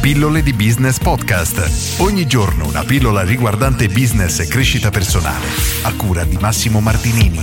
Pillole di Business Podcast. Ogni giorno una pillola riguardante business e crescita personale. A cura di Massimo Martinini.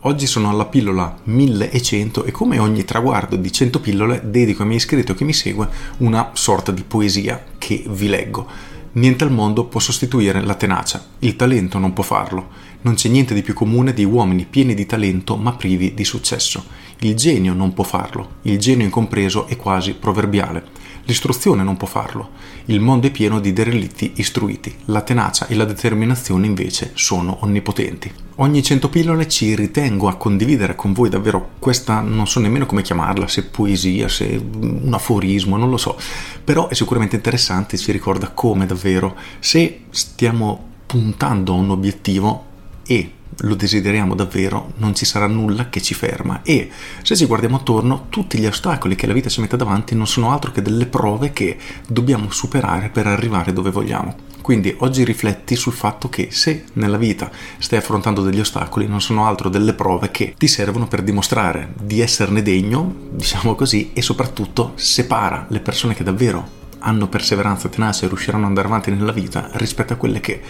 Oggi sono alla pillola 1100 e come ogni traguardo di 100 pillole dedico ai miei iscritti o chi mi segue una sorta di poesia che vi leggo. Niente al mondo può sostituire la tenacia, il talento non può farlo. Non c'è niente di più comune di uomini pieni di talento ma privi di successo. Il genio non può farlo, il genio incompreso è quasi proverbiale. L'istruzione non può farlo. Il mondo è pieno di derelitti istruiti. La tenacia e la determinazione invece sono onnipotenti. Ogni 100 pillole ci ritengo a condividere con voi davvero questa, non so nemmeno come chiamarla, se poesia, se un aforismo, non lo so, però è sicuramente interessante, ci ricorda come davvero se stiamo puntando a un obiettivo e lo desideriamo davvero, non ci sarà nulla che ci ferma e se ci guardiamo attorno, tutti gli ostacoli che la vita ci mette davanti non sono altro che delle prove che dobbiamo superare per arrivare dove vogliamo. Quindi oggi rifletti sul fatto che se nella vita stai affrontando degli ostacoli non sono altro delle prove che ti servono per dimostrare di esserne degno, diciamo così, e soprattutto separa le persone che davvero hanno perseveranza tenace e riusciranno ad andare avanti nella vita rispetto a quelle che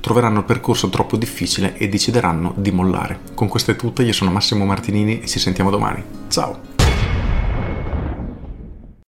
troveranno il percorso troppo difficile e decideranno di mollare. Con questo è tutto, io sono Massimo Martinini e ci sentiamo domani. Ciao!